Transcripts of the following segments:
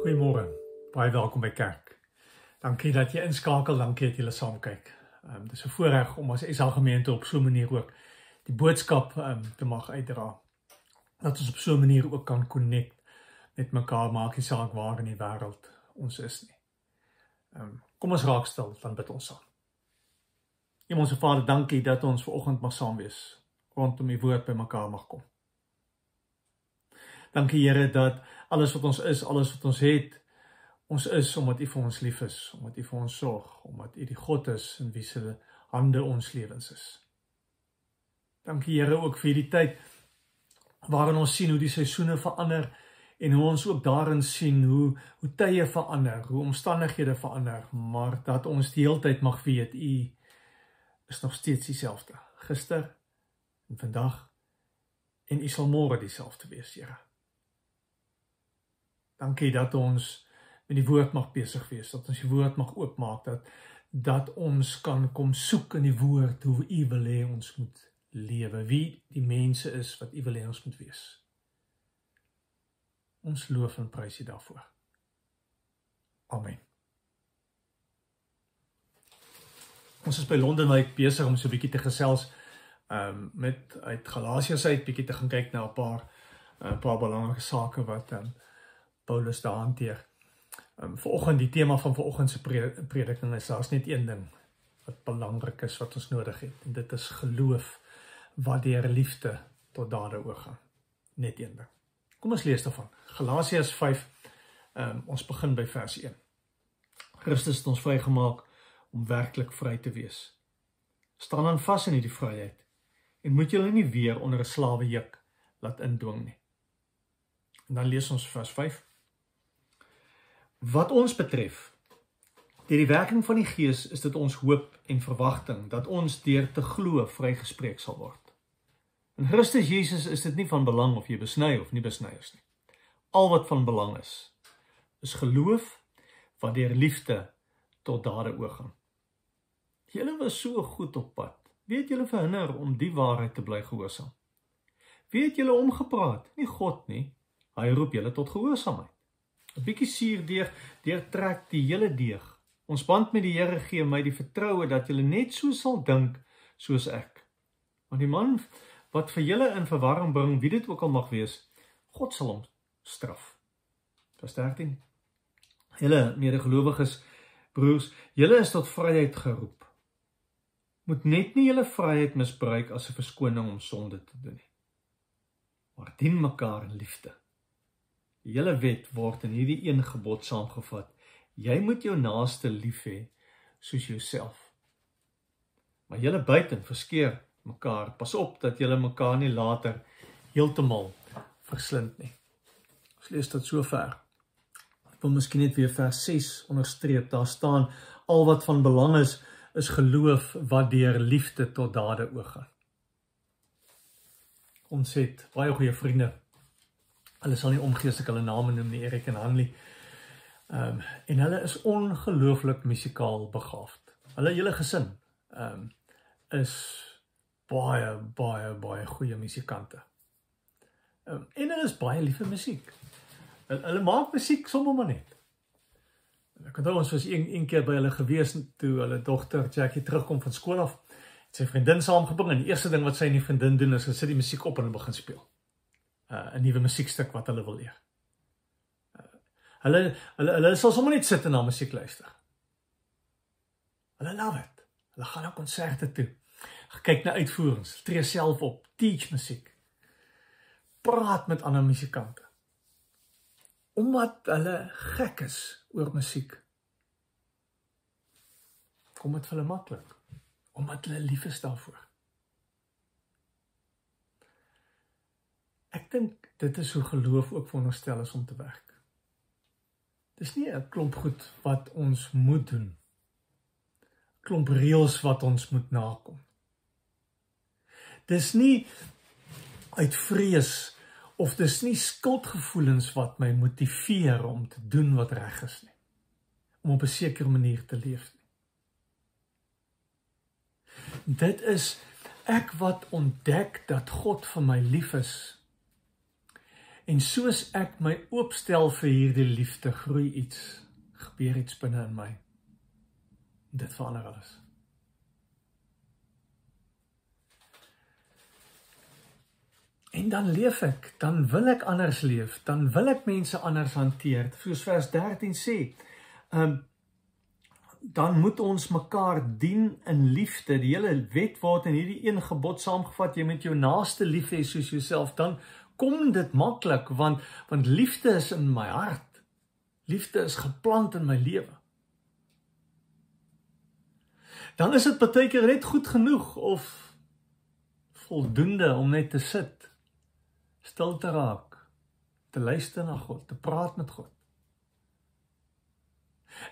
Goeiemôre. Baie welkom by kerk. Dankie dat jy inskakel, dankie dat jy saam kyk. Ehm um, dis 'n voorreg om as SA gemeente op so 'n manier ook die boodskap ehm um, te mag uitdra. Dat ons op so 'n manier ook kan connect met mekaar, maak nie saak waar in die wêreld ons is nie. Ehm um, kom ons raak stil, dan bid ons saam. Hemelse Vader, dankie dat ons ver oggend mag saam wees rondom die woord by mekaar mag kom. Dankie Here dat alles wat ons is, alles wat ons het, ons is omdat U vir ons lief is, omdat U vir ons sorg, omdat U die God is in wie se hande ons lewens is. Dankie Here ook vir die tyd waarin ons sien hoe die seisoene verander en hoe ons ook daarin sien hoe hoe tye verander, hoe omstandighede verander, maar dat ons die hele tyd mag weet U is nog steeds dieselfde. Gister en vandag en U sal môre dieselfde wees, Here. Dankie dat ons met die woord mag besig wees, dat ons die woord mag oopmaak dat dat ons kan kom soek in die woord hoe U wil hê ons moet lewe, wie die mense is wat U wil hê ons moet wees. Ons loof en prys U daarvoor. Amen. Ons is by Londenwyk besig om so 'n bietjie te gesels ehm um, met uit Galasiërs uit bietjie te gaan kyk na 'n paar 'n paar belangrike sake wat ehm um, Paulus daar hanteer. Ehm vanoggend die tema van vanoggend se prediking is daar's net een ding wat belangrik is wat ons nodig het en dit is geloof wat deur liefde tot dade oorgaan. Net een ding. Kom ons lees daarvan. Galasiërs 5 ehm um, ons begin by vers 1. Christus het ons vrygemaak om werklik vry te wees. Staan dan vas in hierdie vryheid en moet julle nie weer onder 'n slawe juk laat indwing nie. En dan lees ons vers 5. Wat ons betref, deur die werking van die Gees is dit ons hoop en verwagting dat ons deur te glo vrygespreek sal word. In Christus Jesus is dit nie van belang of jy besny of nie besny is nie. Al wat van belang is, is geloof wat deur liefde tot dade oorgaan. Julle was so goed op pad. Wie het julle verhinder om die waarheid te bly gehoorsaam? Wie het julle omgepraat? Nie God nie. Hy roep julle tot gehoorsaamheid. 'n Bietjie suur deur deur trek die hele deeg. Ons band met die Here gee my die vertroue dat julle net so sal dink soos ek. Want die man wat vir julle in verwarring bring, wie dit ook al mag wees, God sal hom straf. Vers 13. Julle medegelowiges broers, julle is tot vryheid geroep moet net nie julle vryheid misbruik as 'n verskoning om sonde te doen nie. Maar dien mekaar in liefde. Hele wet word in hierdie een gebod saamgevat: Jy moet jou naaste lief hê soos jouself. Maar julle buiten verskeer mekaar. Pas op dat julle mekaar nie later heeltemal verslind nie. Ons lees tot sover. Ek wil miskien net weer vers 6 onderstreep. Daar staan al wat van belang is is geloof wat deur liefde tot dade oorgaan. Ons het baie goeie vriende. Hulle sal nie omgee as ek hulle name noem nie, Erik en Hanlie. Ehm um, en hulle is ongelooflik musikaal begaafd. Hulle hele gesin ehm um, is baie baie baie goeie musikante. Ehm um, en hulle is baie lief vir musiek. Hulle, hulle maak musiek sommer maar net. Ek onthou ons was een een keer by hulle gewees toe hulle dogter Jackie terugkom van skool af. Sy vriendin saamgebring en die eerste ding wat sy en die vriendin doen is hulle sit die musiek op en hulle begin speel. Uh 'n nuwe musiekstuk wat hulle wil leer. Uh, hulle hulle hulle sal sommer net sit en na musiek luister. Hulle love it. Hulle gaan na konserte toe. Kyk na uitvoerings, tree self op, teach musiek. Praat met ander musikante omdat hulle gek is oor musiek. Kom dit vir hulle maklik omdat hulle lief is daarvoor. Dink dit is hoe geloof ook veronderstel is om te werk. Dis nie 'n klomp goed wat ons moet doen. Klomp reëls wat ons moet nakom. Dis nie uit vrees of dis nie skuldgevoelens wat my motiveer om te doen wat reg is nie om op 'n sekere manier te leef nie dit is ek wat ontdek dat God vir my lief is En soos ek my oopstel vir hierdie liefde, groei iets, gebeur iets binne in my. Dit verander alles. En dan leef ek, dan wil ek anders leef, dan wil ek mense anders hanteer. Soos vers 13 sê, um, dan moet ons mekaar dien in liefde. Die hele wet word in hierdie een gebod saamgevat, jy moet jou naaste lief hê soos jouself. Dan kom dit maklik want want liefde is in my hart. Liefde is geplant in my lewe. Dan is dit baie keer net goed genoeg of voldoende om net te sit, stil te raak, te luister na God, te praat met God.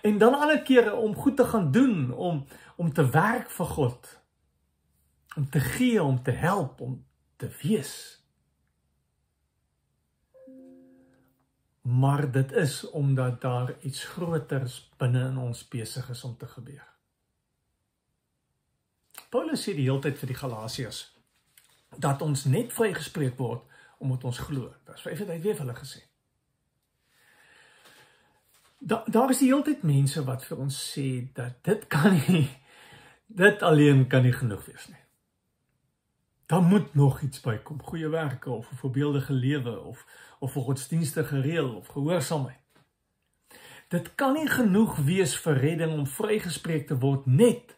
En dan ander kere om goed te gaan doen, om om te werk vir God. Om te gee, om te help, om te wees. Maar dit is omdat daar iets groters binne in ons besig is om te gebeur. Paulus sê die hele tyd vir die Galasiërs dat ons net vrygespreek word omdat ons glo. Vers 5 het hy weer vir hulle gesê. Da, daar is die hele tyd mense wat vir ons sê dat dit kan nie dit alleen kan nie genoeg wees nie. Daar moet nog iets bykom, goeie werke of 'n voorbeeldige lewe of of 'n godsdienstige reël of gehoorsaamheid. Dit kan nie genoeg wees vir redding om vrygespreek te word net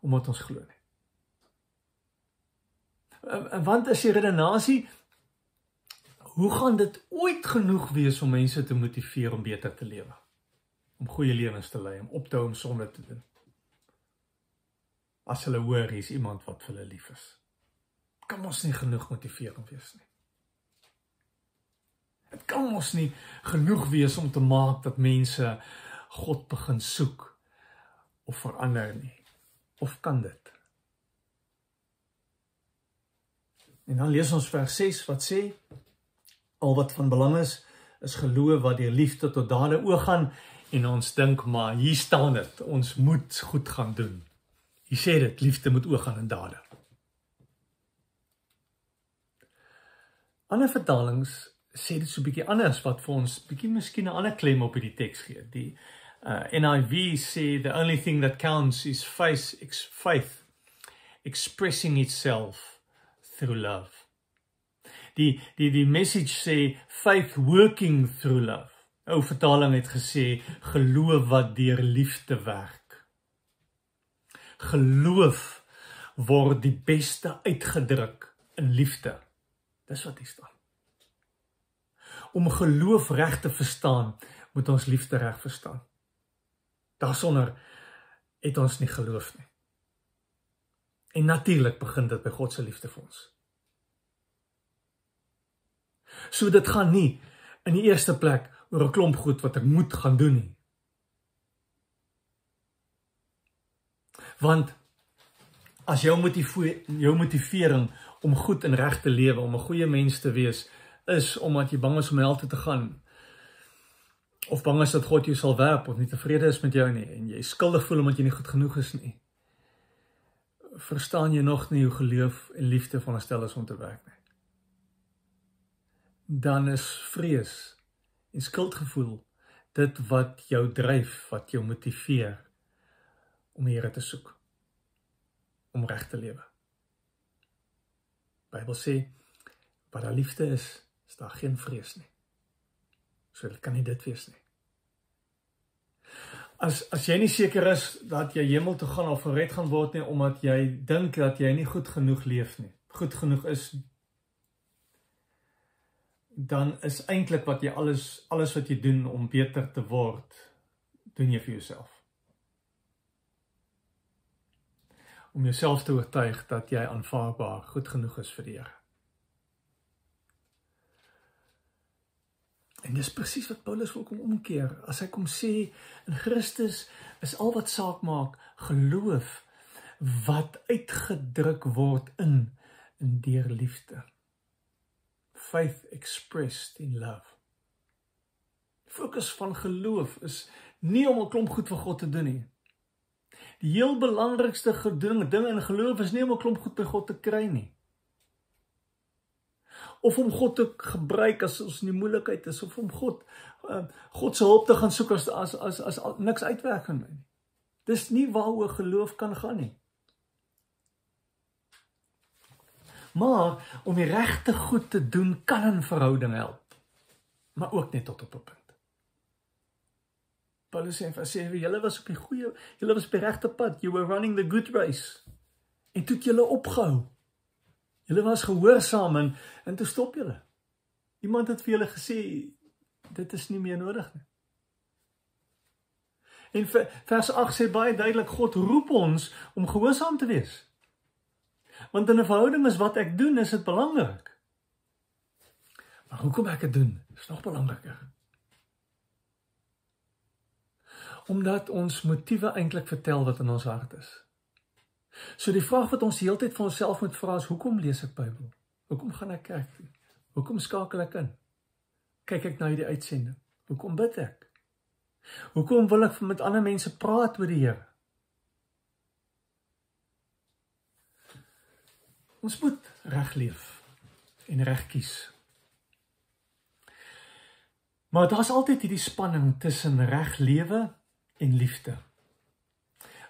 omdat ons glo nie. Want as jy redenasie hoe gaan dit ooit genoeg wees om mense te motiveer om beter te lewe? om goeie lewens te lei, om op te hou om sonde te doen. As hulle hoor hier's iemand wat vir hulle lief is. Kan ons nie genoeg motiverend wees nie. Dit kan ons nie genoeg wees om te maak dat mense God begin soek of verander nie. Of kan dit? En dan lees ons vers 6 wat sê al wat van belang is is geloof wat deur liefde tot dade oorgaan en ons dink maar hier staan dit ons moet goed gaan doen. Hy sê dit liefde moet oorgaan in dade. Ander vertalings sê dit so 'n bietjie anders wat vir ons bietjie miskien 'n ander klem op hierdie teks gee. Die uh, NIV sê the only thing that counts is faith ex faith expressing itself through love. Die die die message sê faith working through love ou vertaling het gesê geloof wat deur liefde werk. Geloof word die beste uitgedruk in liefde. Dis wat hier staan. Om geloof reg te verstaan, moet ons liefde reg verstaan. Daarsonder het ons nie geloof nie. En natuurlik begin dit by God se liefde vir ons. So dit gaan nie in die eerste plek oor 'n klomp goed wat ek moet gaan doen nie. Want as jou motiveer jou motivering om goed en reg te lewe, om 'n goeie mens te wees, is omdat jy bang is om hel toe te gaan of bang is dat God jou sal werp of nie tevrede is met jou nie en jy skuldig voel omdat jy nie goed genoeg is nie. Verstaan jy nog nie hoe geloof en liefde van 'n stel is om te werk nie? Dan is vrees en skuldgevoel dit wat jou dryf, wat jou motiveer om die Here te soek om reg te lewe. Bybel sê waar daar liefde is, is daar geen vrees nie. So dit kan nie dit wees nie. As as jy nie seker is dat jy hemel toe gaan of gered gaan word nie omdat jy dink dat jy nie goed genoeg leef nie. Goed genoeg is dan is eintlik wat jy alles alles wat jy doen om beter te word doen jy vir jouself. Om jouself te oortuig dat jy aanvaarbaar goed genoeg is vir die Here. En dis presies wat Paulus wil kom omkeer as hy kom sê in Christus is al wat saak maak geloof wat uitgedruk word in in deur liefde faith expressed in love. Fokus van geloof is nie om 'n klomp goed vir God te doen nie. Die heel belangrikste geding ding in geloof is nie om 'n klomp goed by God te kry nie. of om God te gebruik as ons in die moeilikheid is of om God uh, God se hulp te gaan soek as as as as, niks uitwerk vir my nie. Dis nie waaroor geloof kan gaan nie. Maar om die regte goed te doen kan 'n verhouding help. Maar ook net tot op 'n punt. Paulus sê vir sê julle was op die goeie, julle was op die regte pad. You were running the good race. En toe het julle opgehou. Julle was gehoorsaam en en toe stop julle. Iemand het vir julle gesê dit is nie meer nodig nie. En vers 8 sê baie duidelik God roep ons om gehoorsaam te wees. Want in 'n verhouding is wat ek doen is dit belangrik. Maar hoekom ek dit doen is nog belangriker. Omdat ons motiewe eintlik vertel wat in ons hart is. So die vraag wat ons heeltyd vir onsself moet vra is hoekom lees ek Bybel? Hoekom gaan ek kerk toe? Hoekom skakel ek in? Kyk ek na hierdie uitsending? Hoekom bid ek? Hoekom wil ek met ander mense praat oor die Here? Ons moet reg leef en reg kies. Maar daar's altyd hierdie spanning tussen reg lewe en liefde.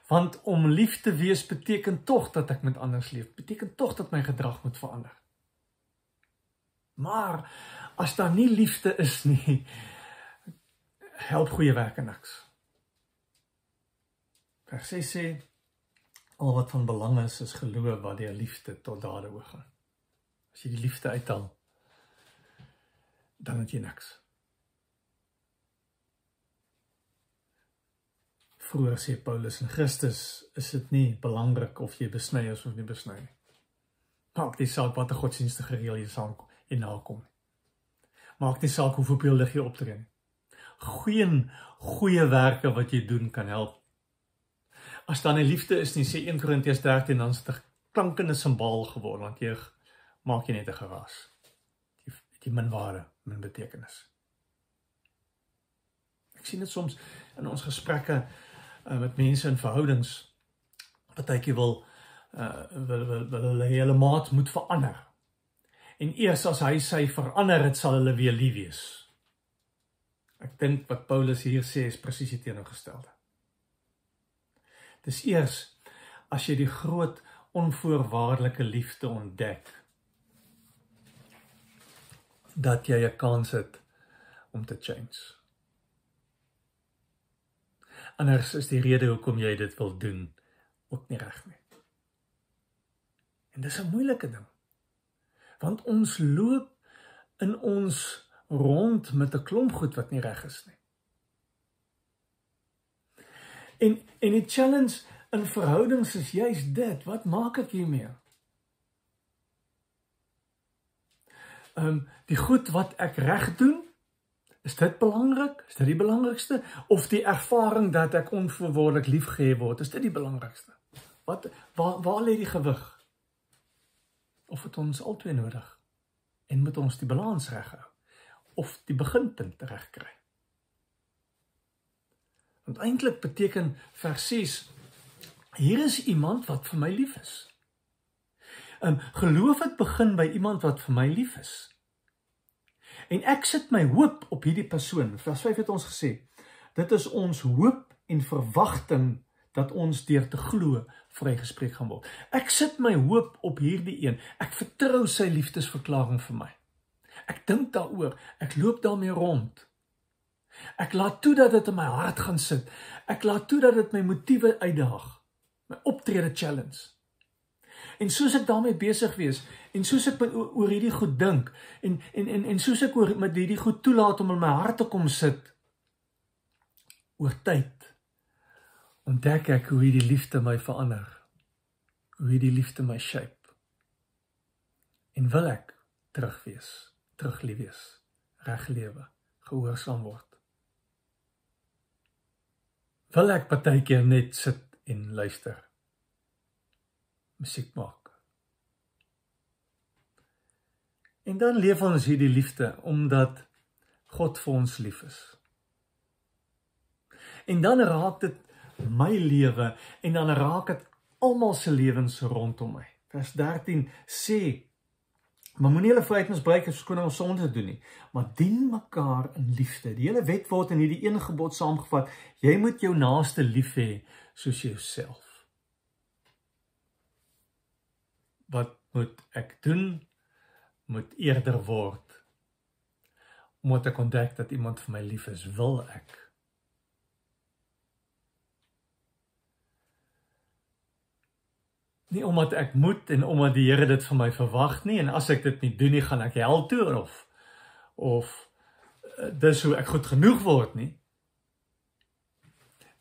Want om lief te wees beteken tog dat ek met anders leef, beteken tog dat my gedrag moet verander. Maar as daar nie liefde is nie, help goeie werke niks. Vers 6 sê al wat van belang is is geloof wat deur liefde tot dade oorgaan. As jy die liefde uithaal, dan het jy niks. Vroeger sê Paulus in Christus is dit nie belangrik of jy besny is of nie besny nie. Maak nie saak watter godsdienstige reël jy saam jy nakom nie. Maak nie saak hoe voorbeeldig jy optree nie geen goeie werke wat jy doen kan help. As dan 'n liefde is nie sê 1 Korintiërs 13 dan is dit 'n klankende simbool geword want jy maak jy net 'n geraas. Jy jy min waarde, min betekenis. Ek sien dit soms in ons gesprekke uh, met mense in verhoudings partytjie wil uh wil wil wil hulle hele maat moet verander. En eers as hy sy verander, dit sal hulle weer lief wees. Ek dink wat Paulus hier sê is presies die teenoorgestelde. Dis eers as jy die groot onvoorwaardelike liefde ontdek dat jy 'n kans het om te change. Anders is die rede hoekom jy dit wil doen ook nie reg nie. En dis 'n moeilike ding. Want ons loop in ons rond met 'n klomp goed wat nie reg is nie. En en die challenge in verhoudings is juis dit, wat maak ek hiermee? Ehm um, die goed wat ek reg doen, is dit belangrik? Is dit die belangrikste of die ervaring dat ek onverwaarlik liefgehê word, is dit die belangrikste? Wat waar waar lê die gewig? Of het ons albei nodig? En moet ons die balans reghou? of die beginpunt regkry. Want eintlik beteken vers 6 hier is iemand wat vir my lief is. Um geloof het begin by iemand wat vir my lief is. En ek sit my hoop op hierdie persoon. Vers 5 het ons gesê, dit is ons hoop en verwagting dat ons deur te glo vrygespreek gaan word. Ek sit my hoop op hierdie een. Ek vertrou sy liefdesverklaring vir my. Ek dink daaroor. Ek loop daarmee rond. Ek laat toe dat dit in my hart gaan sit. Ek laat toe dat dit my motiewe uitdaag. My optrede challenge. En soos ek daarmee besig wees en soos ek oor hierdie goed dink en en en en soos ek oor met hierdie goed toelaat om in my hart te kom sit oor tyd ontdek ek hoe hierdie liefde my verander. Hoe hierdie liefde my shape. En wil ek terug wees terug lief wees, reg lewe, gehoorsaam word. Wil ek partykeer net sit en luister. Musiek maak. En dan leef ons hierdie liefde omdat God vir ons lief is. En dan raak dit my lewe en dan raak dit almal se lewens rondom my. Vers 13 sê Maar moenie hulle vryheid misbruik as skoning om sonde te doen nie, maar dien mekaar in liefde. Die hele wet word in hierdie een gebod saamgevat: jy moet jou naaste lief hê soos jouself. Wat moet ek doen? Moet eerder word. Moet ek ontdek dat iemand vir my lief is, wil ek nie omdat ek moet en omdat die Here dit van my verwag nie en as ek dit nie doen nie gaan ek hel toe of of uh, dis hoe ek goed genoeg word nie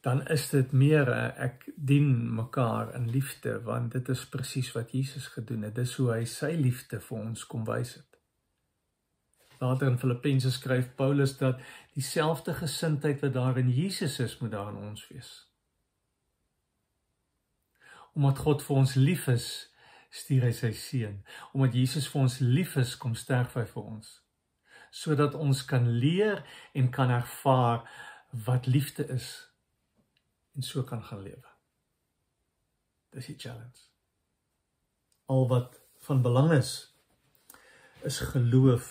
dan is dit meer uh, ek dien mekaar in liefde want dit is presies wat Jesus gedoen het dis hoe hy sy liefde vir ons kom wys het Later in Filippense skryf Paulus dat dieselfde gesindheid wat daar in Jesus is moet daar in ons wees omdat God vir ons lief is, stuur hy sy seun. Omdat Jesus vir ons lief is, kom sterf hy vir ons. Sodat ons kan leer en kan ervaar wat liefde is en so kan gaan lewe. Dis die challenge. Al wat van belang is is geloof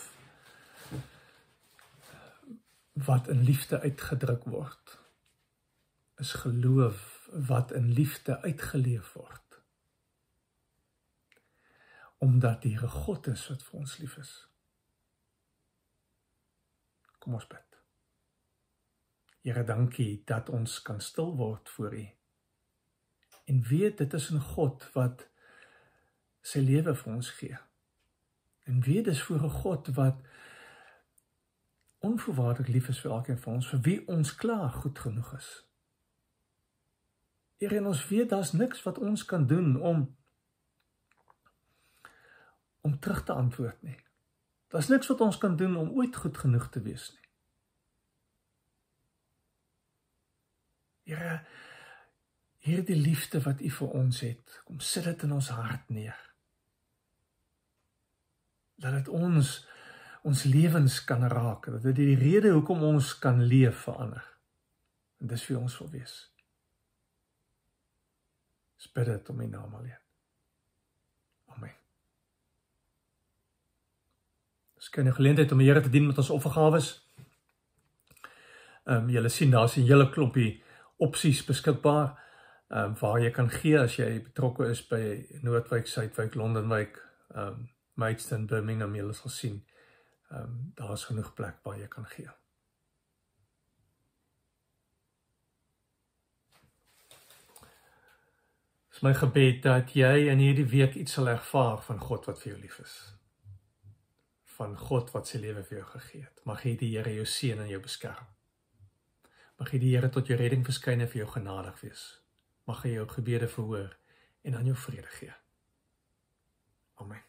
wat in liefde uitgedruk word. Is geloof wat in liefde uitgeleef word. Omdat die Here God is wat vir ons lief is. Kom ons bid. Here, dankie dat ons kan stil word voor U. En weet dit is 'n God wat sy lewe vir ons gee. En weet dis voor 'n God wat onvoorwaardelik lief is vir elkeen van ons, vir wie ons klaar goed genoeg is. Here ons weet daar's niks wat ons kan doen om om terug te antwoord nie. Daar's niks wat ons kan doen om ooit goed genoeg te wees nie. Here hierdie liefde wat U vir ons het, kom sit dit in ons hart neer. Dat dit ons ons lewens kan raak, dat dit die rede hoekom ons kan leef verander. En dis vir ons wil wees. Bid dit om in naam alleen. Amen. Skyn 'n geleentheid om die Here te dien met ons offergawes. Ehm um, julle sien daar's 'n hele klompie opsies beskikbaar ehm um, waar jy kan gee as jy betrokke is by Noordwyk, Suidwyk, Londenwyk, ehm um, Maidstone, Birmingham, jy sal sien. Ehm um, daar's genoeg plek waar jy kan gee. is my gebed dat jy in hierdie week iets sal ervaar van God wat vir jou lief is. Van God wat sy lewe vir jou gegee het. Mag hy die Here jou seën en jou beskerm. Mag die Here tot jou redding verskyn en vir jou genadig wees. Mag hy jou gebede verhoor en aan jou vrede gee. Amen.